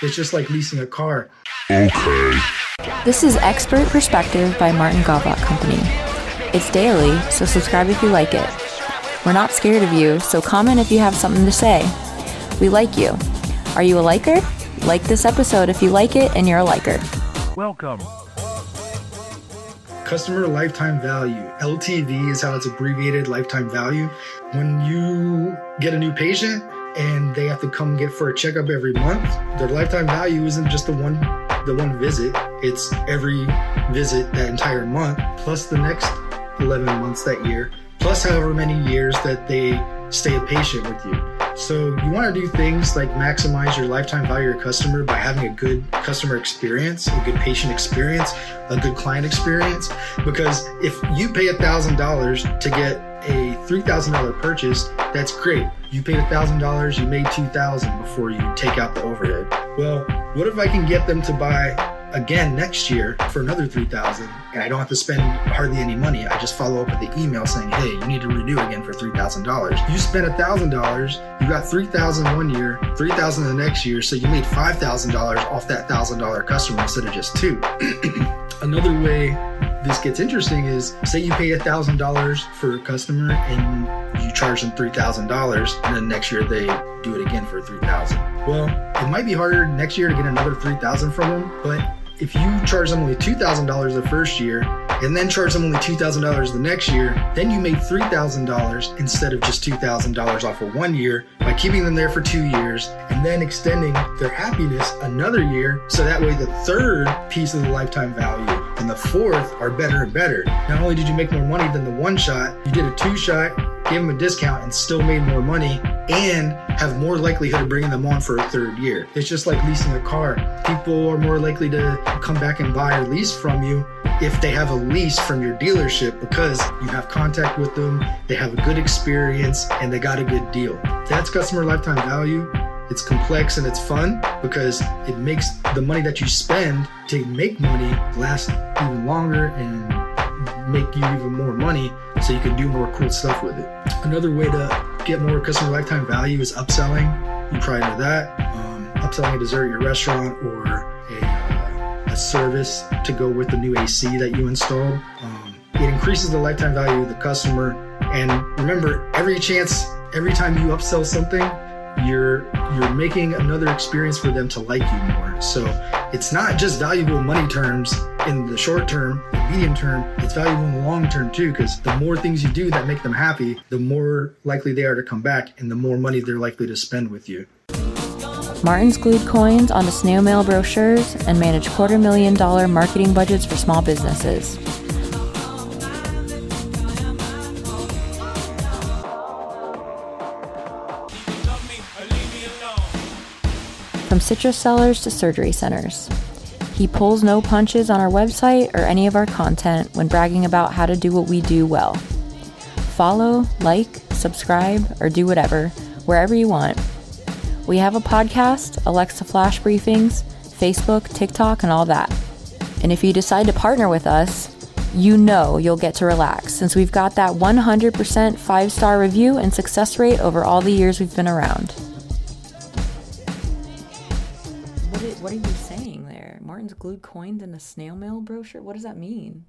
It's just like leasing a car. Okay. This is Expert Perspective by Martin Gawlak Company. It's daily, so subscribe if you like it. We're not scared of you, so comment if you have something to say. We like you. Are you a liker? Like this episode if you like it and you're a liker. Welcome. Customer lifetime value. LTV is how it's abbreviated lifetime value. When you get a new patient and they have to come get for a checkup every month, their lifetime value isn't just the one the one visit, it's every visit that entire month plus the next 11 months that year, plus however many years that they stay a patient with you. So you want to do things like maximize your lifetime value of your customer by having a good customer experience, a good patient experience, a good client experience. Because if you pay $1,000 to get a $3,000 purchase, that's great. You paid $1,000, you made 2000 before you take out the overhead. Well, what if I can get them to buy again next year for another 3000 and I don't have to spend hardly any money. I just follow up with the email saying, hey, you need to renew again for $3,000. You spent $1,000, you got 3000 one year, 3000 the next year, so you made $5,000 off that $1,000 customer instead of just two. Another way this gets interesting is say you pay $1,000 for a customer and you charge them $3,000 and then next year they do it again for 3000 Well, it might be harder next year to get another 3000 from them, but if you charge them only $2,000 the first year and then charge them only $2,000 the next year, then you made $3,000 instead of just $2,000 off of one year by keeping them there for two years and then extending their happiness another year. So that way, the third piece of the lifetime value and the fourth are better and better. Not only did you make more money than the one shot, you did a two shot, gave them a discount, and still made more money and have more likelihood of bringing them on for a third year. It's just like leasing a car. People are more likely to come back and buy or lease from you if they have a lease from your dealership because you have contact with them, they have a good experience, and they got a good deal. That's customer lifetime value. It's complex and it's fun because it makes the money that you spend to make money last even longer and make you even more money so you can do more cool stuff with it. Another way to get more customer lifetime value is upselling. You probably know that. Um, upselling a dessert at your restaurant or a, uh, a, service to go with the new AC that you installed. Um, it increases the lifetime value of the customer. And remember, every chance, every time you upsell something, you're you're making another experience for them to like you more. So it's not just valuable money terms in the short term, the medium term, it's valuable in the long term too, because the more things you do that make them happy, the more likely they are to come back and the more money they're likely to spend with you. Martin's glued coins onto snail mail brochures and managed quarter million dollar marketing budgets for small businesses. From citrus sellers to surgery centers. He pulls no punches on our website or any of our content when bragging about how to do what we do well. Follow, like, subscribe, or do whatever, wherever you want. We have a podcast, Alexa Flash Briefings, Facebook, TikTok, and all that. And if you decide to partner with us, you know you'll get to relax since we've got that 100% five star review and success rate over all the years we've been around. What, is, what are you saying there? Martin's glued coins in a snail mail brochure? What does that mean?